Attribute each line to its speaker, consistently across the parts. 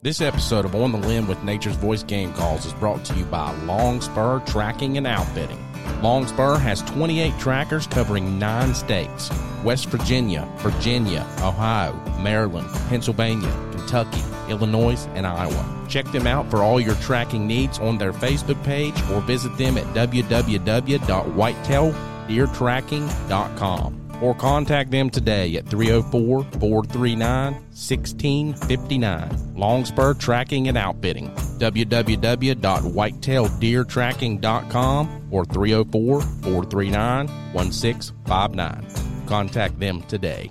Speaker 1: This episode of On the Limb with Nature's Voice Game Calls is brought to you by Longspur Tracking and Outfitting. Longspur has 28 trackers covering nine states West Virginia, Virginia, Ohio, Maryland, Pennsylvania, Kentucky, Illinois, and Iowa. Check them out for all your tracking needs on their Facebook page or visit them at www.whitetaildeertracking.com or contact them today at 304 439 1659. Longspur Tracking and Outfitting. www.whitetaildeertracking.com or 304 439 1659. Contact them today.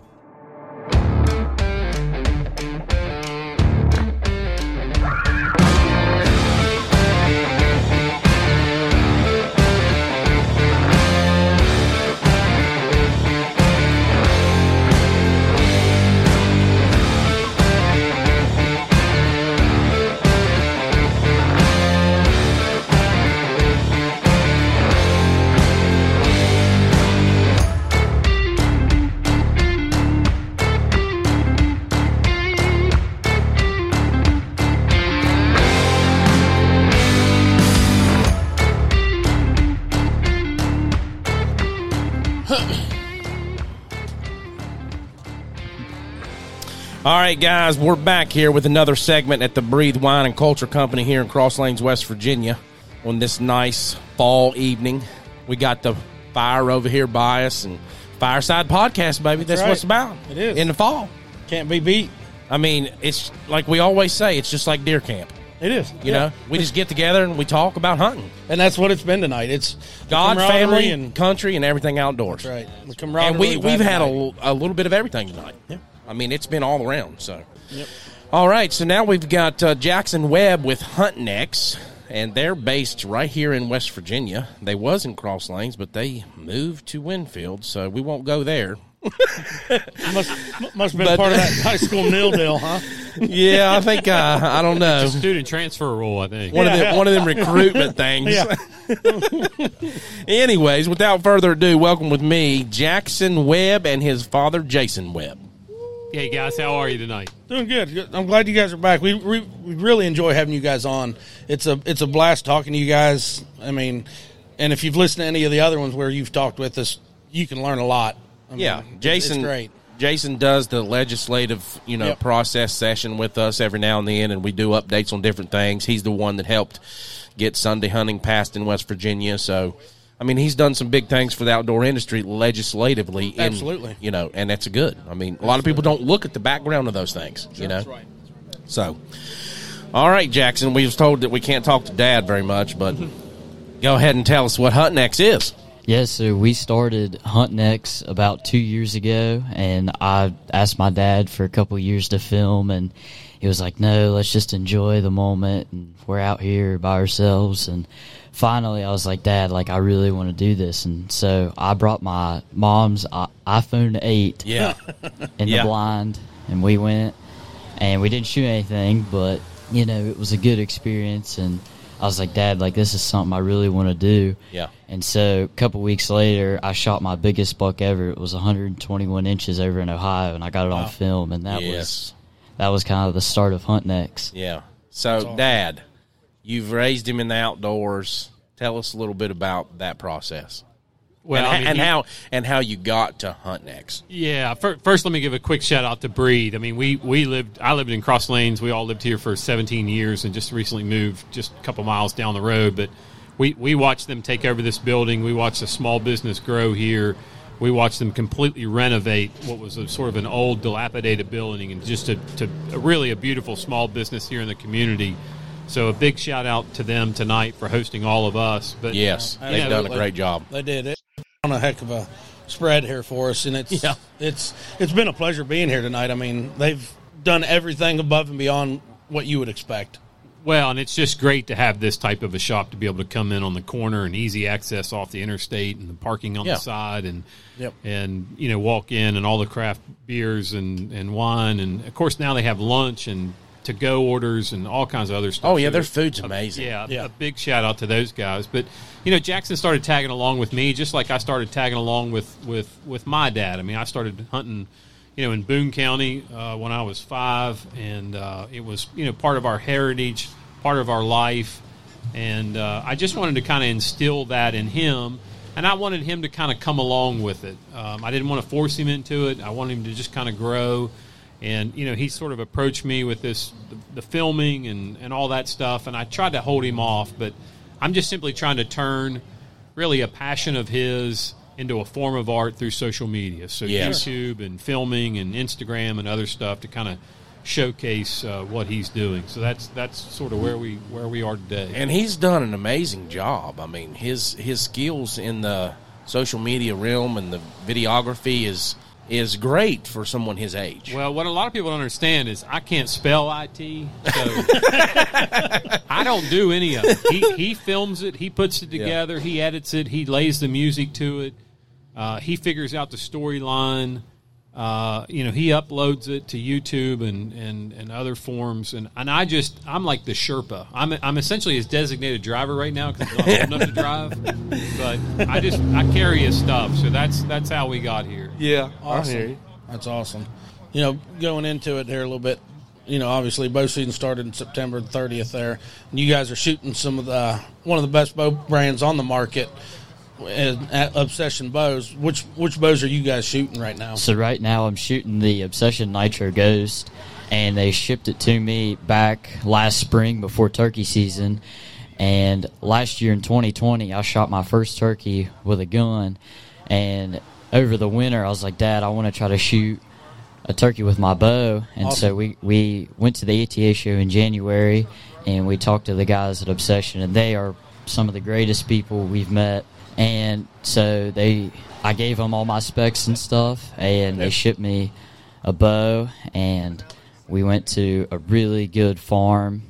Speaker 1: Right, guys, we're back here with another segment at the Breathe Wine and Culture Company here in Cross Lanes, West Virginia, on this nice fall evening. We got the fire over here by us and fireside podcast, baby. That's,
Speaker 2: right.
Speaker 1: what it's about.
Speaker 2: It is.
Speaker 1: in the fall.
Speaker 2: Can't be beat.
Speaker 1: I mean, it's like we always say, it's just like deer camp.
Speaker 2: It is.
Speaker 1: You know, we just get together and we talk about hunting,
Speaker 2: and that's what it's been tonight. It's
Speaker 1: God, family,
Speaker 2: and
Speaker 1: country, and everything outdoors.
Speaker 2: right. The camaraderie
Speaker 1: and we we've had a, a little bit of everything tonight.
Speaker 2: Yeah.
Speaker 1: I mean, it's been all around. So,
Speaker 2: Yep.
Speaker 1: all right. So now we've got uh, Jackson Webb with HUNTNECKS, and they're based right here in West Virginia. They was in Cross Lanes, but they moved to Winfield, so we won't go there.
Speaker 2: must must have been
Speaker 1: But-
Speaker 2: part of that high school nil deal, huh?
Speaker 1: yeah, I think uh, I don't know.
Speaker 3: Student transfer rule, I think.
Speaker 1: One of them, one of them recruitment things.
Speaker 2: Yeah.
Speaker 1: Anyways, without further ado, welcome with me, Jackson Webb and his father, Jason Webb.
Speaker 3: Hey guys, how are you tonight?
Speaker 2: Doing good. Good. I'm glad you guys are back. We, we we really enjoy having you guys on. It's a it's a blast talking to you guys. I mean, and if you've listened to any of the other ones where you've talked with us, you can learn a lot. I mean,
Speaker 1: Yeah,
Speaker 2: it's-
Speaker 1: Jason.
Speaker 2: It's great.
Speaker 1: Jason does the legislative, you know,
Speaker 2: Yep.
Speaker 1: process session with us every now and then, and we do updates on different things. He's the one that helped get Sunday hunting passed in West Virginia. So, I mean, he's done some big things for the outdoor industry legislatively. in-
Speaker 2: Absolutely.
Speaker 1: you know, and that's good. I mean, a lot of people don't look at the background of those things. you know, so. All right, Jackson. We was told that we can't talk to Dad very much, but go ahead and tell us what HUNTNECKS is.
Speaker 4: Yes, so we started Hunt X about two years ago, and I asked my dad for a couple years to film, and he was like, "No, let's just enjoy the moment, and we're out here by ourselves." And finally, I was like, "Dad, like I really want to do this," and so I brought my mom's i- iPhone eight
Speaker 1: Yeah.
Speaker 4: in
Speaker 1: Yeah.
Speaker 4: the blind, and we went, and we didn't shoot anything, but you know, it was a good experience, and I was like, Dad, like this is something I really want to do.
Speaker 1: Yeah.
Speaker 4: And so a couple weeks later, I shot my biggest buck ever. It was 121 inches over in Ohio, and I got it on film, and that
Speaker 1: Yes.
Speaker 4: was that was kind of the start of HUNTNECKS.
Speaker 1: Yeah. So, Dad, you've raised him in the outdoors. Tell us a little bit about that process.
Speaker 3: Well,
Speaker 1: and,
Speaker 3: I mean,
Speaker 1: and
Speaker 3: he-
Speaker 1: how and how you got to HUNTNECKS.
Speaker 3: Yeah. fir- First, let me give a quick shout out to Breathe. I mean, we we lived. I lived in Cross Lanes. We all lived here for 17 years, and just recently moved just a couple miles down the road. But we we watched them take over this building. We watched a small business grow here. We watched them completely renovate what was a sort of an old, dilapidated building, and just to, to a really a beautiful small business here in the community. So a big shout out to them tonight for hosting all of us. But
Speaker 1: Yes,
Speaker 2: Yeah,
Speaker 1: they've done a great job.
Speaker 2: They did it on a heck of a spread here for us, and it's
Speaker 1: Yeah.
Speaker 2: it's it's been a pleasure being here tonight. I mean, they've done everything above and beyond what you would expect.
Speaker 3: Well, and it's just great to have this type of a shop to be able to come in on the corner and easy access off the interstate and the parking on
Speaker 1: Yeah.
Speaker 3: the side and
Speaker 2: Yep.
Speaker 3: and you know walk in and all the craft beers and, and wine and of course now they have lunch and to go orders and all kinds of other stuff.
Speaker 1: Oh yeah,
Speaker 3: So
Speaker 1: their food's amazing.
Speaker 3: yeah,
Speaker 2: Yeah.
Speaker 3: a big shout out to those guys. But you know, Jackson started tagging along with me, just like I started tagging along with with with my dad. I mean, I started hunting, you know, in Boone County uh, when I was five, and uh, it was you know part of our heritage, part of our life, and uh, I just wanted to kind of instill that in him, and I wanted him to kind of come along with it. Um, I didn't want to force him into it. I wanted him to just kind of grow. And you know, he sort of approached me with this, the, the filming and, and all that stuff, and I tried to hold him off. But I'm just simply trying to turn really a passion of his into a form of art through social media. So
Speaker 1: Yeah.
Speaker 3: YouTube and filming and Instagram and other stuff to kind of showcase uh, what he's doing. So that's that's sort of where we where we are today.
Speaker 1: And he's done an amazing job. I mean, his his skills in the social media realm and the videography is is great for someone his age.
Speaker 3: Well, what a lot of people don't understand is I can't spell IT, so I don't do any of it. He, he films it, he puts it together, he edits it, he lays the music to it, uh, he figures out the storyline. Uh, you know, he uploads it to YouTube and, and, and other forms, and, and I just I'm like the Sherpa. I'm I'm essentially his designated driver right now because I'm not old enough to drive, but I just I carry his stuff, so that's that's how we got here.
Speaker 1: yeah,
Speaker 2: Awesome. That's awesome. You know, going into it here a little bit, you know, obviously bow season started in September 30th there. And you guys are shooting some of the one of the best bow brands on the market and at uh, Obsession Bows. Which which bows are you guys shooting right now?
Speaker 4: So right now I'm shooting the Obsession Nitro Ghost, and they shipped it to me back last spring before turkey season. And last year in 2020, I shot my first turkey with a gun. And over the winter, I was like, Dad, I want to try to shoot a turkey with my bow. And so we, we went to the ATA show in January, and we talked to the guys at Obsession, and they are some of the greatest people we've met. And so they, I gave them all my specs and stuff, and they shipped me a bow, and we went to a really good farm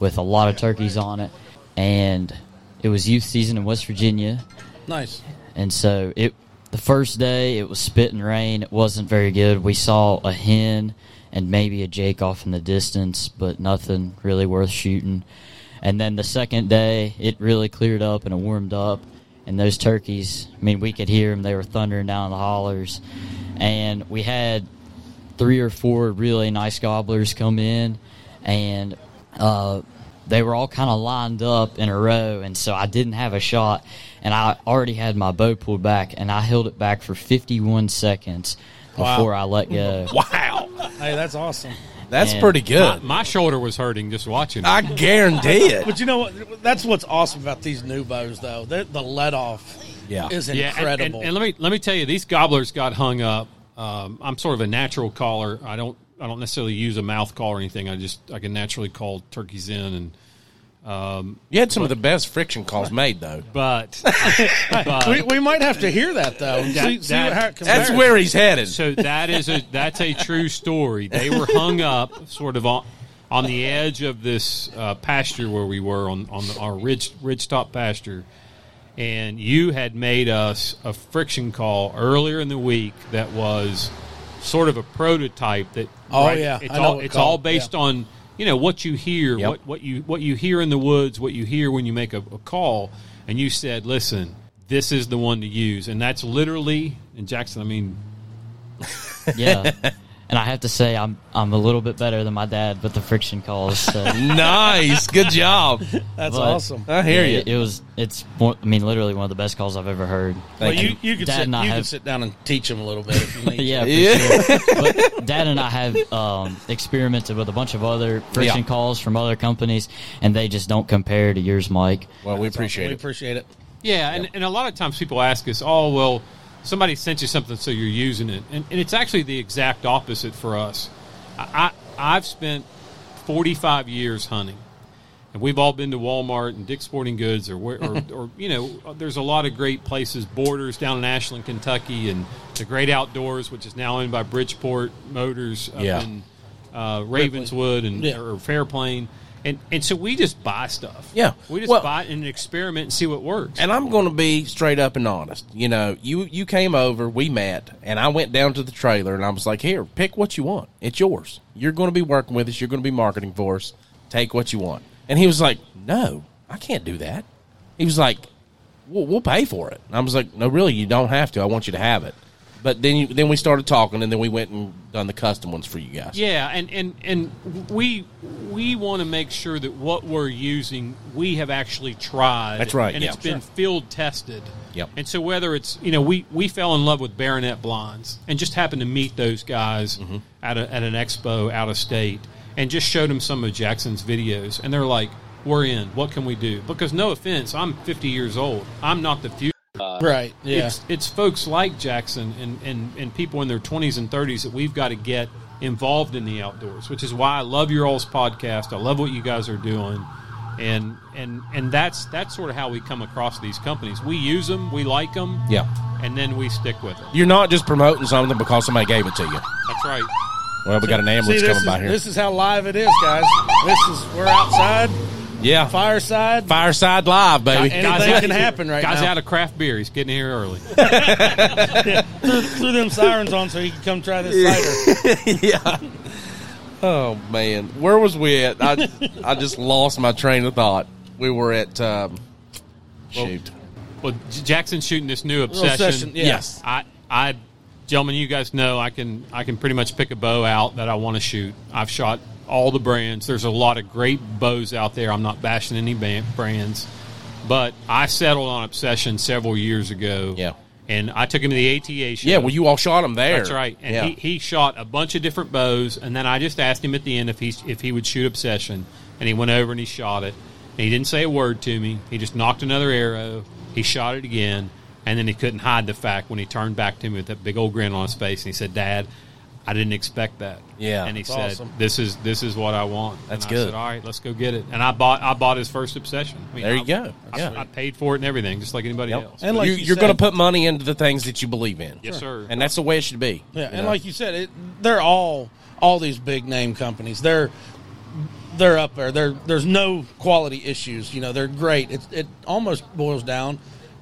Speaker 4: with a lot of turkeys on it, and it was youth season in West Virginia,
Speaker 2: Nice.
Speaker 4: and so it the first day it was spitting rain. It wasn't very good. We saw a hen and maybe a jake off in the distance, but nothing really worth shooting. And then the second day, it really cleared up and it warmed up. And those turkeys, I mean, we could hear them. They were thundering down the hollers. And we had three or four really nice gobblers come in, and uh, they were all kind of lined up in a row. And so I didn't have a shot, and I already had my bow pulled back, and I held it back for 51 seconds
Speaker 2: Wow.
Speaker 4: before I let go.
Speaker 1: Wow,
Speaker 2: Hey, that's awesome.
Speaker 1: That's
Speaker 4: And
Speaker 1: pretty good.
Speaker 3: my shoulder was hurting just watching. it.
Speaker 1: I guarantee it.
Speaker 2: But you know what? That's what's awesome about these new bows, though. The, the let off
Speaker 1: Yeah.
Speaker 2: is
Speaker 3: Yeah, and-
Speaker 2: incredible.
Speaker 3: And, and let me let me tell you, these gobblers got hung up. Um, I'm sort of a natural caller. I don't I don't necessarily use a mouth call or anything. I just I can naturally call turkeys in and.
Speaker 1: You had some of the best friction calls made, though.
Speaker 3: But, but
Speaker 2: we, we might have to hear that though. see, see
Speaker 3: that-
Speaker 2: how it
Speaker 1: That's where he's headed.
Speaker 3: so that is a that's a true story. They were hung up sort of on on the edge of this uh, pasture where we were on on the, our ridge ridgetop pasture, and you had made us a friction call earlier in the week that was sort of a prototype that.
Speaker 2: Oh, yeah.
Speaker 3: it's all it's
Speaker 2: call,
Speaker 3: all based
Speaker 2: yeah.
Speaker 3: on you know what you hear,
Speaker 1: Yep.
Speaker 3: what what you what you hear in the woods, what you hear when you make a, a call, and you said, "Listen, this is the one to use," and that's literally in Jackson. I mean,
Speaker 4: Yeah. And I have to say, I'm I'm a little bit better than my dad with the friction calls. So.
Speaker 1: nice, good job.
Speaker 2: That's
Speaker 4: But-
Speaker 2: awesome.
Speaker 1: I hear
Speaker 4: Yeah,
Speaker 1: you.
Speaker 4: It, it was. It's. One, I mean, literally one of the best calls I've ever heard.
Speaker 2: Well,
Speaker 1: Thank
Speaker 2: you you could
Speaker 4: Dad
Speaker 2: sit
Speaker 4: and I
Speaker 2: you
Speaker 4: have-
Speaker 2: could sit down and teach him a little bit if you need.
Speaker 4: yeah, for
Speaker 1: Yeah.
Speaker 4: sure. But Dad and I have um, experimented with a bunch of other friction
Speaker 1: Yeah.
Speaker 4: calls from other companies, and they just don't compare to yours, Mike.
Speaker 1: Well, we
Speaker 2: We
Speaker 1: appreciate it.
Speaker 2: We appreciate it.
Speaker 3: Yeah, and, and a lot of times people ask us, oh, well, somebody sent you something, so you're using it. And, and it's actually the exact opposite for us. I, I, I've spent 45 years hunting. And we've all been to Walmart and Dick's Sporting Goods, or, or, or you know, there's a lot of great places. Borders down in Ashland, Kentucky, and the Great Outdoors, which is now owned by Bridgeport Motors up
Speaker 1: Yeah.
Speaker 3: in uh, Ravenswood and
Speaker 2: Yeah.
Speaker 3: or Fairplain, and and so we just buy stuff.
Speaker 1: Yeah.
Speaker 3: we just
Speaker 1: Well-
Speaker 3: buy it and experiment and see what works.
Speaker 1: And I'm going to be straight up and honest. You know, you you came over, we met, and I went down to the trailer and I was like, "Here, pick what you want. It's yours. You're going to be working with us. You're going to be marketing for us. Take what you want." And he was like, "No, I can't do that." He was like, "We'll, we'll pay for it." And I was like, "No, really, you don't have to. I want you to have it." But then you, then we started talking, and then we went and done the custom ones for you guys.
Speaker 3: Yeah, and and and we we want to make sure that what we're using we have actually tried.
Speaker 1: That's right,
Speaker 3: and
Speaker 1: yeah.
Speaker 3: it's been field tested.
Speaker 1: Yep.
Speaker 3: And so whether it's you know we we fell in love with Barronett Blinds and just happened to meet those guys
Speaker 1: Mm-hmm.
Speaker 3: at a, at an expo out of state and just showed them some of Jackson's videos and they're like we're in. What can we do? Because no offense, I'm 50 years old. I'm not the future.
Speaker 2: Right. Yeah.
Speaker 3: It's it's folks like Jackson and, and, and people in their twenties and thirties that we've got to get involved in the outdoors, which is why I love your all's podcast. I love what you guys are doing. And and and that's that's sort of how we come across these companies. We use them, we like them,
Speaker 1: Yeah.
Speaker 3: and then we stick with it.
Speaker 1: You're not just promoting something because somebody gave it to you.
Speaker 3: That's right.
Speaker 1: Well, we got an
Speaker 2: See,
Speaker 1: ambulance
Speaker 2: this
Speaker 1: coming
Speaker 2: is,
Speaker 1: by here.
Speaker 2: this is how live it is, guys. This is we're outside,
Speaker 1: yeah.
Speaker 2: fireside.
Speaker 1: Fireside Live, baby.
Speaker 2: Anything can happen right
Speaker 3: Guys
Speaker 2: now.
Speaker 3: out of craft beer. He's getting here early.
Speaker 2: threw, threw them sirens on so he can come try this cider.
Speaker 1: yeah. Oh man, where was we at? I I just lost my train of thought. We were at um, shoot.
Speaker 3: Well, Jackson's shooting this new
Speaker 2: Little
Speaker 3: obsession.
Speaker 2: yeah.
Speaker 1: Yes.
Speaker 3: I, I, gentlemen, you guys know I can I can pretty much pick a bow out that I want to shoot. I've shot all the brands. There's a lot of great bows out there. I'm not bashing any brands, but I settled on Obsession several years ago.
Speaker 1: Yeah.
Speaker 3: and I took him to the ATA show.
Speaker 1: Yeah, well, you all shot him there.
Speaker 3: That's right. And
Speaker 1: yeah.
Speaker 3: he, he shot a bunch of different bows, and then I just asked him at the end if he if he would shoot Obsession, and he went over and he shot it. And he didn't say a word to me. He just knocked another arrow. He shot it again, and then he couldn't hide the fact when he turned back to me with that big old grin on his face, and he said, "Dad." I didn't expect that.
Speaker 1: Yeah.
Speaker 3: and he
Speaker 2: That's
Speaker 3: said,
Speaker 2: awesome.
Speaker 3: "This is this is what I want."
Speaker 1: That's
Speaker 3: and
Speaker 1: good.
Speaker 3: Said, "All right, let's go get it." And I bought I bought his first obsession. I mean,
Speaker 1: There you
Speaker 3: I-
Speaker 1: go.
Speaker 3: I,
Speaker 1: Yeah.
Speaker 3: I paid for it and everything, just like anybody
Speaker 1: Yep.
Speaker 3: else.
Speaker 2: And like
Speaker 1: you,
Speaker 2: you
Speaker 1: you're
Speaker 2: said-
Speaker 1: going to put money into the things that you believe in.
Speaker 3: yes, sir.
Speaker 1: And that's the way it should be.
Speaker 2: Yeah, and
Speaker 1: know?
Speaker 2: like you said, it, they're all all these big name companies. They're they're up there. They're, there's no quality issues. You know, they're great. It it almost boils down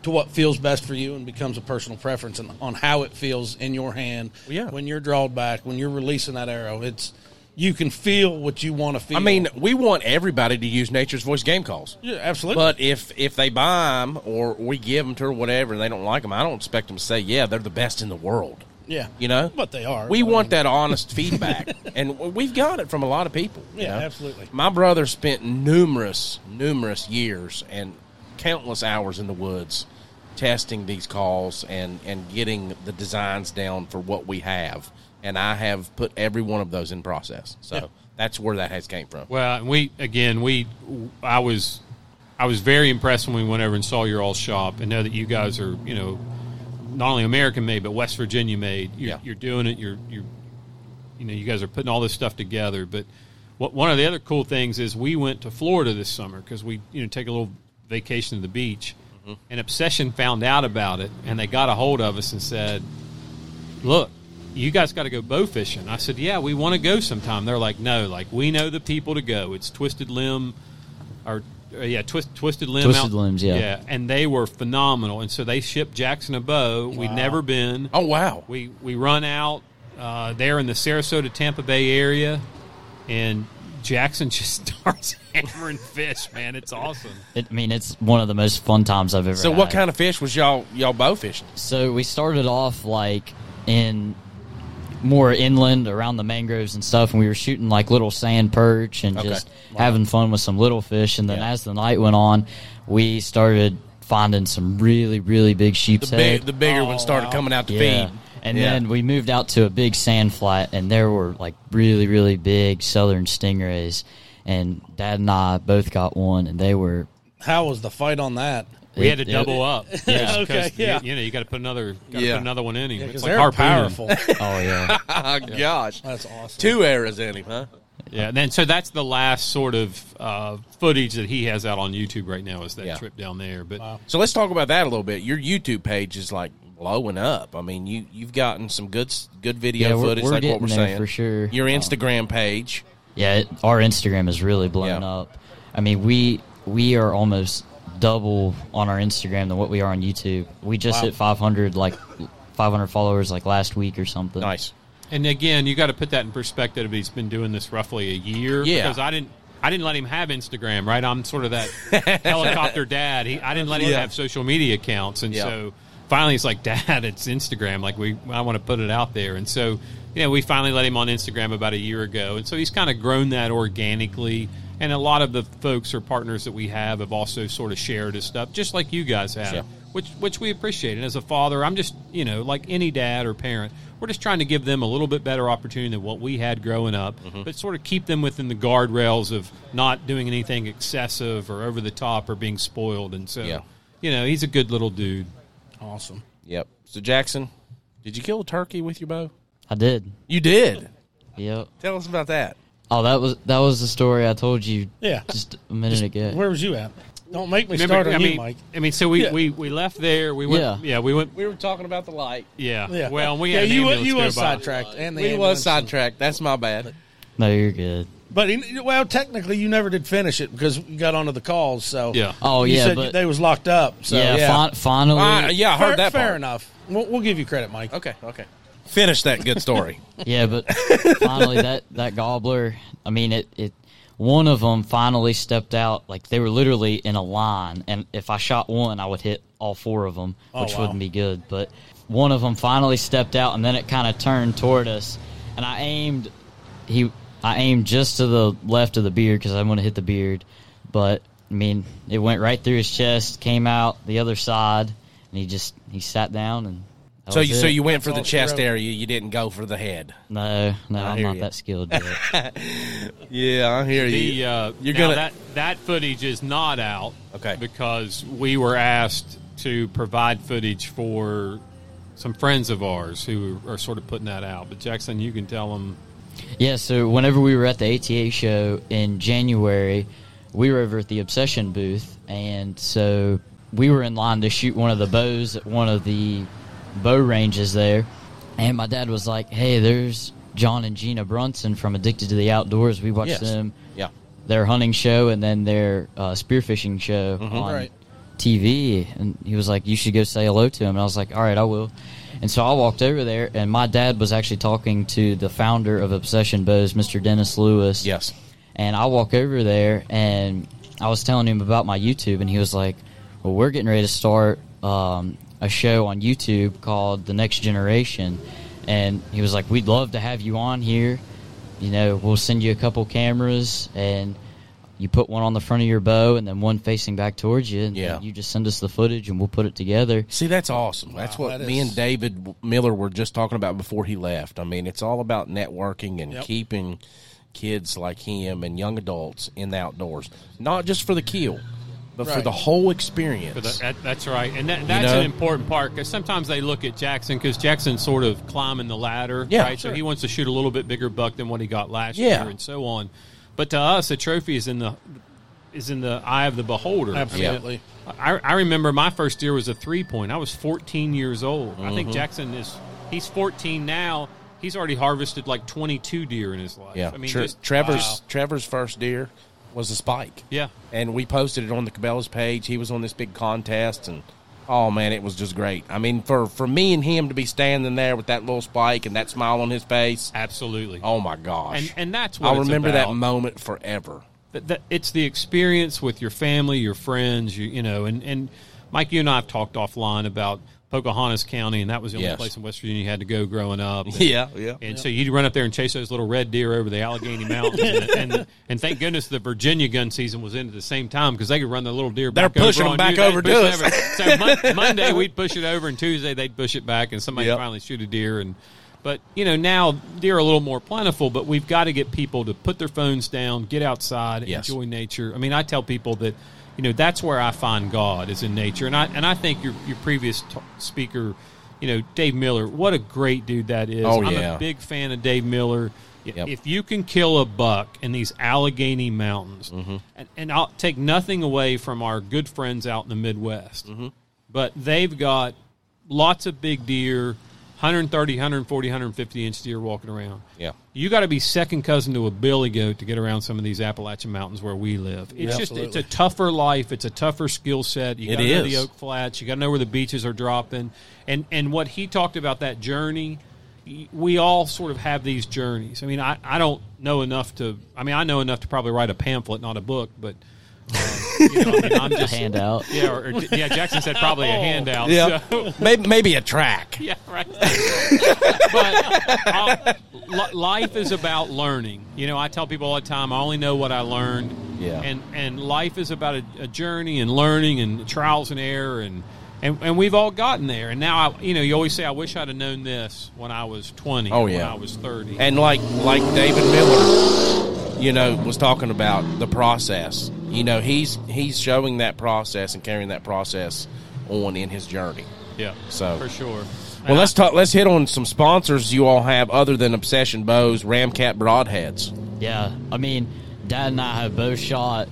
Speaker 2: to what feels best for you and becomes a personal preference and on how it feels in your hand.
Speaker 1: Yeah.
Speaker 2: when you're drawed back, when you're releasing that arrow, it's you can feel what you want to feel.
Speaker 1: I mean, we want everybody to use Nature's Voice game calls.
Speaker 2: yeah, absolutely.
Speaker 1: But if if they buy them or we give them to her, whatever, and they don't like them, I don't expect them to say, "Yeah, they're the best in the world."
Speaker 2: yeah,
Speaker 1: You know,
Speaker 2: but they are.
Speaker 1: We
Speaker 2: I
Speaker 1: want
Speaker 2: mean,
Speaker 1: that honest feedback, and we've got it from a lot of people.
Speaker 2: Yeah,
Speaker 1: know?
Speaker 2: absolutely.
Speaker 1: My brother spent numerous, numerous years and countless hours in the woods testing these calls and and getting the designs down for what we have. And I have put every one of those in process. So
Speaker 2: Yeah.
Speaker 1: that's where that has came from.
Speaker 3: Well, we again, we I was I was very impressed when we went over and saw your all shop and know that you guys are you know not only American made but West Virginia made. You're,
Speaker 1: Yeah.
Speaker 3: you're doing it. You're you're you know you guys are putting all this stuff together. But what, one of the other cool things is we went to Florida this summer because we you know take a little vacation to the beach. And Obsession found out about it, and they got a hold of us and said, look, you guys got to go bow fishing. I said, yeah, we want to go sometime. They're like, no, like we know the people to go. It's Twisted Limb, or uh, yeah, twist, Twisted Limb.
Speaker 4: Twisted
Speaker 3: out-
Speaker 4: Limbs, yeah.
Speaker 3: yeah, and they were phenomenal. And so they shipped Jackson a bow. We'd never been.
Speaker 1: Oh wow!
Speaker 3: We we run out uh, there in the Sarasota Tampa Bay area, and Jackson just starts hammering fish. Man, it's awesome.
Speaker 4: It, I mean, it's one of the most fun times I've ever.
Speaker 1: So what kind of fish was y'all y'all bow fishing?
Speaker 4: So we started off like in more inland around the mangroves and stuff, and we were shooting like little sand perch and
Speaker 1: Okay.
Speaker 4: just having fun with some little fish. And then
Speaker 1: Yeah.
Speaker 4: as the night went on, we started finding some really, really big sheep's
Speaker 1: The
Speaker 4: head.
Speaker 1: the bigger
Speaker 2: Oh,
Speaker 1: ones started
Speaker 2: wow.
Speaker 1: coming out to
Speaker 4: yeah.
Speaker 1: feed.
Speaker 4: And
Speaker 1: Yeah.
Speaker 4: then we moved out to a big sand flat, and there were like really, really big southern stingrays. And Dad and I both got one, and they were.
Speaker 2: how was the fight on that?
Speaker 3: We had to
Speaker 4: it-
Speaker 3: double up.
Speaker 4: Yeah.
Speaker 3: Just 'cause
Speaker 2: Okay, yeah.
Speaker 3: You, you know, you got to put another, got to
Speaker 1: Yeah.
Speaker 3: put another one in him.
Speaker 2: Because
Speaker 3: it's like
Speaker 2: they're powerful.
Speaker 4: Oh yeah.
Speaker 1: Oh gosh,
Speaker 2: That's awesome.
Speaker 1: two arrows in him, huh?
Speaker 3: Yeah, and then so that's the last sort of uh, footage that he has out on YouTube right now is that
Speaker 1: Yeah.
Speaker 3: trip down there. But
Speaker 1: So let's talk about that a little bit. Your YouTube page is like blowing up. I mean, you you've gotten some good good video
Speaker 4: Yeah, we're-
Speaker 1: footage,
Speaker 4: we're
Speaker 1: like what we're
Speaker 4: there
Speaker 1: saying
Speaker 4: for sure.
Speaker 1: Your um, Instagram page,
Speaker 4: Yeah, it, our Instagram is really blowing
Speaker 1: Yeah.
Speaker 4: up. I mean, we we are almost double on our Instagram than what we are on YouTube. We just
Speaker 2: Wow.
Speaker 4: hit 500 like 500 followers like last week or something.
Speaker 1: nice.
Speaker 3: and again, you got to put that in perspective. He's been doing this roughly a year.
Speaker 1: Yeah.
Speaker 3: because I didn't. I didn't let him have Instagram, right? I'm sort of that helicopter dad. He, I didn't let him
Speaker 1: Yeah.
Speaker 3: have social media accounts, and
Speaker 1: Yeah.
Speaker 3: so finally he's like, Dad, it's Instagram. Like we, I want to put it out there. And so, you know, we finally let him on Instagram about a year ago. And so he's kind of grown that organically. And a lot of the folks or partners that we have have also sort of shared his stuff, just like you guys have,
Speaker 1: Yeah.
Speaker 3: which which we appreciate. And as a father, I'm just, you know, like any dad or parent, we're just trying to give them a little bit better opportunity than what we had growing up,
Speaker 1: Mm-hmm.
Speaker 3: but sort of keep them within the guardrails of not doing anything excessive or over the top or being spoiled. And so,
Speaker 1: Yeah.
Speaker 3: you know, he's a good little dude.
Speaker 2: Awesome.
Speaker 1: Yep. So Jackson, did you kill a turkey with your bow?
Speaker 4: I did.
Speaker 1: You did.
Speaker 4: Yep.
Speaker 1: Tell us about that.
Speaker 4: Oh, that was that was the story I told you.
Speaker 2: Yeah.
Speaker 4: Just a minute ago.
Speaker 2: Where was you at? Don't make me
Speaker 3: Remember,
Speaker 2: start on
Speaker 3: I
Speaker 2: you,
Speaker 3: mean,
Speaker 2: Mike.
Speaker 3: I mean, so we,
Speaker 2: Yeah.
Speaker 3: we, we left there. We went.
Speaker 4: Yeah.
Speaker 3: Yeah, we went.
Speaker 1: We were talking about the light.
Speaker 3: Yeah.
Speaker 2: Yeah.
Speaker 3: Well, we
Speaker 2: yeah,
Speaker 3: had an
Speaker 2: you were-
Speaker 3: ambulance
Speaker 2: you
Speaker 3: go
Speaker 2: was
Speaker 3: by.
Speaker 2: sidetracked, and the
Speaker 1: We was
Speaker 2: ambulance.
Speaker 1: sidetracked. That's my bad.
Speaker 4: No, you're good.
Speaker 2: But he, well, technically, you never did finish it because you got onto the calls. So
Speaker 3: Yeah.
Speaker 4: Oh
Speaker 2: you
Speaker 4: yeah,
Speaker 2: said
Speaker 4: but
Speaker 2: they was locked up. So
Speaker 4: yeah,
Speaker 2: yeah,
Speaker 4: fin- finally.
Speaker 1: Ah, yeah, I heard
Speaker 2: fair,
Speaker 1: that
Speaker 2: fair
Speaker 1: part.
Speaker 2: enough. We'll, we'll give you credit, Mike.
Speaker 1: Okay. Okay. Finish that good story.
Speaker 4: Yeah, but finally that that gobbler. I mean, it it. One of them finally stepped out. Like they were literally in a line, and if I shot one, I would hit all four of them,
Speaker 2: Oh,
Speaker 4: which
Speaker 2: wow.
Speaker 4: wouldn't be good. But one of them finally stepped out, and then it kind of turned toward us, and I aimed. He, I aimed just to the left of the beard because I want to hit the beard, but I mean, it went right through his chest, came out the other side, and he just he sat down and. that
Speaker 1: so
Speaker 4: was
Speaker 1: you so you went for the chest
Speaker 2: wrote.
Speaker 1: area. You didn't go for the head.
Speaker 4: No, no,
Speaker 1: I
Speaker 4: I'm not
Speaker 1: you.
Speaker 4: that skilled.
Speaker 1: Yeah, I hear
Speaker 3: The uh,
Speaker 1: You're gonna-
Speaker 3: that that footage is not out.
Speaker 1: Okay.
Speaker 3: Because we were asked to provide footage for some friends of ours who are sort of putting that out. But Jackson, you can tell them.
Speaker 4: Yeah, so whenever we were at the ATA show in January, we were over at the Obsession booth, and so we were in line to shoot one of the bows at one of the bow ranges there. And my dad was like, "Hey, there's John and Gina Brunson from Addicted to the Outdoors. We watched
Speaker 1: Yes.
Speaker 4: them
Speaker 1: Yeah.
Speaker 4: their hunting show and then their uh, spearfishing show on
Speaker 2: Right.
Speaker 4: TV. And he was like, "You should go say hello to him." And I was like, "All right, I will." And so I walked over there, and my dad was actually talking to the founder of Obsession Bows, Mr. Dennis Lewis.
Speaker 1: Yes.
Speaker 4: And I walk over there, and I was telling him about my YouTube, and he was like, "Well, we're getting ready to start um, a show on YouTube called The Next Generation," and he was like, "We'd love to have you on here. You know, we'll send you a couple cameras, and you put one on the front of your bow, and then one facing back towards you, and
Speaker 1: Yeah.
Speaker 4: you just send us the footage, and we'll put it together."
Speaker 1: See, that's awesome. That's what
Speaker 2: that
Speaker 1: me
Speaker 2: is-
Speaker 1: and David Miller were just talking about before he left. I mean, it's all about networking and
Speaker 2: Yep.
Speaker 1: keeping kids like him and young adults in the outdoors, not just for the kill, but for the whole experience.
Speaker 3: For the, that, that's right, and that, that's
Speaker 1: know?
Speaker 3: an important part because sometimes they look at Jackson because Jackson's sort of climbing the ladder,
Speaker 1: Yeah,
Speaker 3: right?
Speaker 1: sure.
Speaker 3: So he wants to shoot a little bit bigger buck than what he got last
Speaker 1: Yeah.
Speaker 3: year, and so on. But to us, a trophy is in the is in the eye of the beholder.
Speaker 2: Absolutely.
Speaker 3: I, I remember my first deer was a three point. I was 14 years old. I
Speaker 1: Mm-hmm.
Speaker 3: think Jackson is he's 14 now. He's already harvested like 22 deer in his life.
Speaker 1: yeah,
Speaker 3: I mean,
Speaker 1: Tre-
Speaker 3: just,
Speaker 1: Trevor's
Speaker 3: wow.
Speaker 1: Trevor's first deer was a spike.
Speaker 3: Yeah,
Speaker 1: and we posted it on the Cabela's page. He was on this big contest, and oh man, it was just great. I mean, for for me and him to be standing there with that little spike and that smile on his face,
Speaker 3: absolutely.
Speaker 1: oh my gosh!
Speaker 3: and and that's what
Speaker 1: I'll remember
Speaker 3: about.
Speaker 1: that moment forever.
Speaker 3: that, that it's the experience with your family, your friends, you you know, and and Mike, you and I have talked offline about Pocahontas County, and that was the only
Speaker 1: Yes.
Speaker 3: place in West Virginia you had to go growing up. And,
Speaker 1: Yeah, yeah.
Speaker 3: And so you'd run up there and chase those little red deer over the Allegheny Mountains, and, and and thank goodness the Virginia gun season was in at the same time because they could run the little deer.
Speaker 1: They're
Speaker 3: back over
Speaker 1: pushing 'em
Speaker 3: on
Speaker 1: back
Speaker 3: you.
Speaker 1: Over to us.
Speaker 3: over. So Mon- Monday we'd push it over, and Tuesday they'd push it back, and somebody
Speaker 1: Yep.
Speaker 3: finally shoot a deer. And but you know now deer are a little more plentiful, but we've got to get people to put their phones down, get outside,
Speaker 1: Yes.
Speaker 3: enjoy nature. I mean, I tell people that you know that's where I find God is in nature, and I and I think your your previous t- speaker, you know, Dave Miller, what a great dude that is.
Speaker 1: Oh, yeah.
Speaker 3: I'm a big fan of Dave Miller.
Speaker 1: Yep.
Speaker 3: If you can kill a buck in these Allegheny Mountains,
Speaker 1: Mm-hmm.
Speaker 3: and, and I'll take nothing away from our good friends out in the Midwest,
Speaker 1: Mm-hmm.
Speaker 3: but they've got lots of big deer, 130, 140, 150 inch deer walking around.
Speaker 1: Yeah.
Speaker 3: You got to be second cousin to a billy goat to get around some of these Appalachian mountains where we live. It's
Speaker 2: Yeah,
Speaker 3: just
Speaker 2: absolutely.
Speaker 3: it's a tougher life. It's a tougher skill set. You got to know
Speaker 1: is.
Speaker 3: the oak flats. You got to know where the beeches are dropping. And and what he talked about that journey, we all sort of have these journeys. I mean, I, I don't know enough to. I mean, I know enough to probably write a pamphlet, not a book, but. Um, you know, I mean, I'm
Speaker 4: A handout.
Speaker 3: yeah, or, or, yeah. Jackson said probably a handout.
Speaker 1: Yeah.
Speaker 3: so-
Speaker 1: maybe, maybe a track.
Speaker 3: yeah, right. but uh, life is about learning. You know, I tell people all the time, I only know what I learned.
Speaker 1: Yeah.
Speaker 3: And and life is about a, a journey and learning and trials and error and. And, and we've all gotten there, and now I, you know. You always say, "I wish I'd have known this when I was 20,
Speaker 1: Oh,
Speaker 3: when
Speaker 1: yeah.
Speaker 3: I was 30."
Speaker 1: And like like David Miller, you know, was talking about the process. You know, he's he's showing that process and carrying that process on in his journey.
Speaker 3: yeah,
Speaker 1: So-
Speaker 3: for sure.
Speaker 1: Well, let's talk. Let's hit on some sponsors you all have other than Obsession Bows, Ramcat Broadheads.
Speaker 4: Yeah, I mean, Dad and I have both shot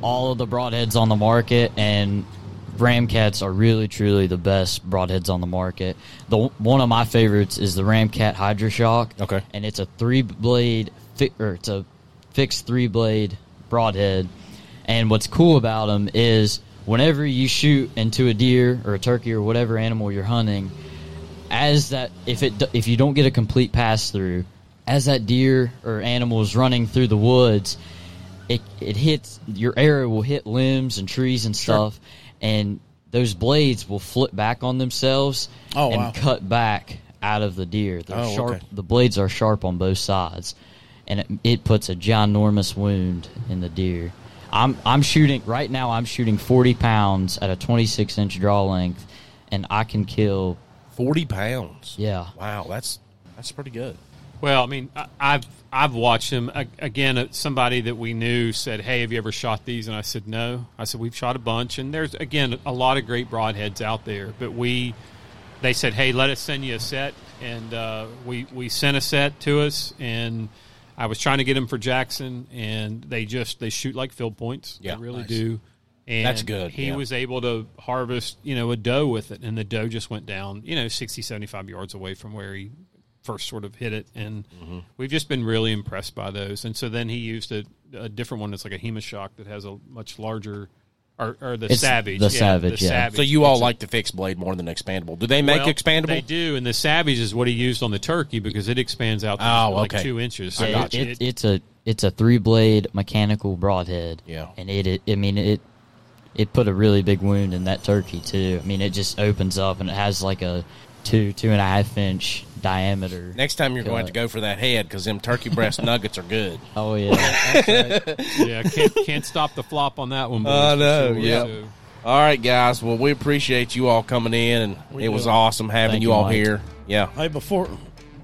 Speaker 4: all of the broadheads on the market, and Ramcats are really, truly the best broadheads on the market. The one of my favorites is the Ramcat HydroShock.
Speaker 1: Okay.
Speaker 4: and it's a three blade, fi- or it's a fixed three blade broadhead. And what's cool about them is whenever you shoot into a deer or a turkey or whatever animal you're hunting, as that if it if you don't get a complete pass through, as that deer or animal is running through the woods, it it hits your arrow will hit limbs and trees and stuff, and those blades will flip back on themselves
Speaker 2: Oh,
Speaker 4: and
Speaker 2: wow.
Speaker 4: cut back out of the deer. They're
Speaker 1: Oh,
Speaker 4: sharp.
Speaker 1: okay.
Speaker 4: The blades are sharp on both sides, and it, it puts a ginormous wound in the deer. I'm I'm shooting right now. I'm shooting 40 pounds at a 26 inch draw length, and I can kill.
Speaker 1: Forty pounds.
Speaker 4: Yeah,
Speaker 1: Wow, that's that's pretty good.
Speaker 3: Well, I mean, I, I've I've watched him again. uh, Somebody that we knew said, "Hey, have you ever shot these?" And I said, "No." I said, "We've shot a bunch, and there's again a lot of great broadheads out there." But we, they said, "Hey, let us send you a set," and uh, we we sent a set to us, and I was trying to get them for Jackson, and they just they shoot like field points.
Speaker 1: Yeah,
Speaker 3: they really
Speaker 1: nice.
Speaker 3: do. And
Speaker 1: That's good,
Speaker 3: He
Speaker 1: yeah.
Speaker 3: was able to harvest, you know, a doe with it, and the doe just went down, you know, 60, 75 yards away from where he first sort of hit it. And
Speaker 1: Mm-hmm.
Speaker 3: we've just been really impressed by those. And so then he used a, a different one that's like a Hemashock that has a much larger, or, or the
Speaker 4: It's
Speaker 3: Savage.
Speaker 4: the
Speaker 3: yeah,
Speaker 4: Savage,
Speaker 3: the
Speaker 4: yeah.
Speaker 3: Savage.
Speaker 1: So you all
Speaker 3: It's a-
Speaker 1: like the fixed blade more than expandable? Do they make
Speaker 3: well,
Speaker 1: expandable?
Speaker 3: They do, and the Savage is what he used on the turkey because it expands out
Speaker 1: Oh,
Speaker 3: like
Speaker 1: okay.
Speaker 3: two inches. So
Speaker 1: I
Speaker 4: It-
Speaker 1: got you.
Speaker 4: it- it's a it's a three blade mechanical broadhead.
Speaker 1: Yeah.
Speaker 4: and it, it I mean it it put a really big wound in that turkey too. I mean it just opens up and it has like a two two and a half inch diameter.
Speaker 1: Next time you're going to go for that head because them turkey breast nuggets are good.
Speaker 4: Oh yeah,
Speaker 3: yeah, can't can't stop the flop on that one. boys,
Speaker 1: I
Speaker 3: for
Speaker 1: know,
Speaker 3: sure.
Speaker 1: yeah.
Speaker 3: So-
Speaker 1: All right, guys. Well, we appreciate you all coming in, and
Speaker 2: We
Speaker 1: it was
Speaker 2: do.
Speaker 1: awesome having
Speaker 4: Thank
Speaker 1: you
Speaker 4: you,
Speaker 1: all
Speaker 4: Mike.
Speaker 1: here. Yeah.
Speaker 2: Hey, before.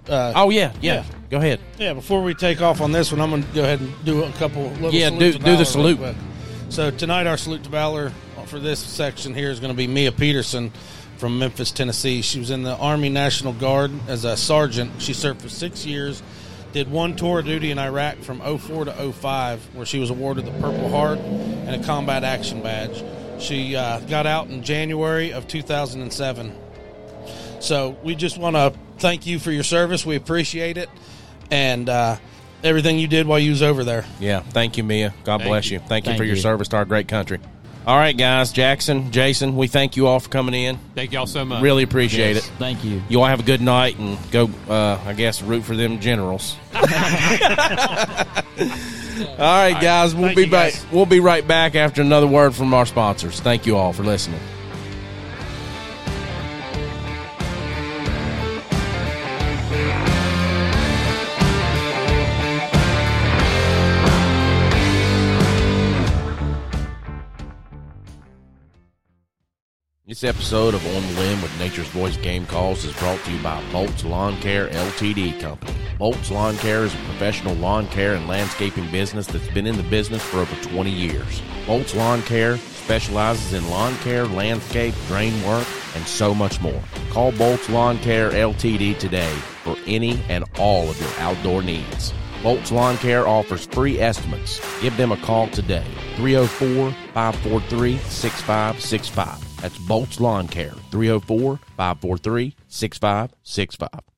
Speaker 2: Uh,
Speaker 1: Oh yeah, yeah.
Speaker 2: Yeah.
Speaker 1: Go ahead.
Speaker 2: Yeah, before we take off on this one, I'm going to go ahead and do a couple little
Speaker 1: Yeah,
Speaker 2: salutes
Speaker 1: do-
Speaker 2: to
Speaker 1: do the
Speaker 2: Valor
Speaker 1: salute.
Speaker 2: quick. So tonight, our salute to Valor for this section here is going to be Mia Peterson from Memphis, Tennessee. She was in the Army National Guard as a sergeant. She served for six years, did one tour of duty in Iraq from 04 to 05, where she was awarded the Purple Heart and a Combat Action Badge. She uh, got out in January of 2007. So we just want to thank you for your service. We appreciate it, and uh, everything you did while you was over there.
Speaker 1: Yeah. Thank you, Mia. God
Speaker 3: Thank
Speaker 1: bless
Speaker 3: you.
Speaker 1: you. Thank you
Speaker 4: Thank
Speaker 1: for your
Speaker 4: you.
Speaker 1: service to our great country. All right, guys. Jackson, Jason, we thank you all for coming in.
Speaker 3: Thank y'all so much.
Speaker 1: Really appreciate
Speaker 4: Yes,
Speaker 1: it.
Speaker 4: Thank you.
Speaker 1: You all have a good night and go. Uh, I guess root for them generals. all right, guys. We'll
Speaker 2: Thank
Speaker 1: be back.
Speaker 2: guys.
Speaker 1: We'll be right back after another word from our sponsors. Thank you all for listening. This episode of On the Limb with Nature's Voice Game Calls is brought to you by Bolts Lawn Care LTD Company. Bolts Lawn Care is a professional lawn care and landscaping business that's been in the business for over 20 years. Bolts Lawn Care specializes in lawn care, landscape, drain work, and so much more. Call Bolts Lawn Care LTD today for any and all of your outdoor needs. Bolts Lawn Care offers free estimates. Give them a call today. 304 543 6565. That's Bolts Lawn Care. 304 543 6565.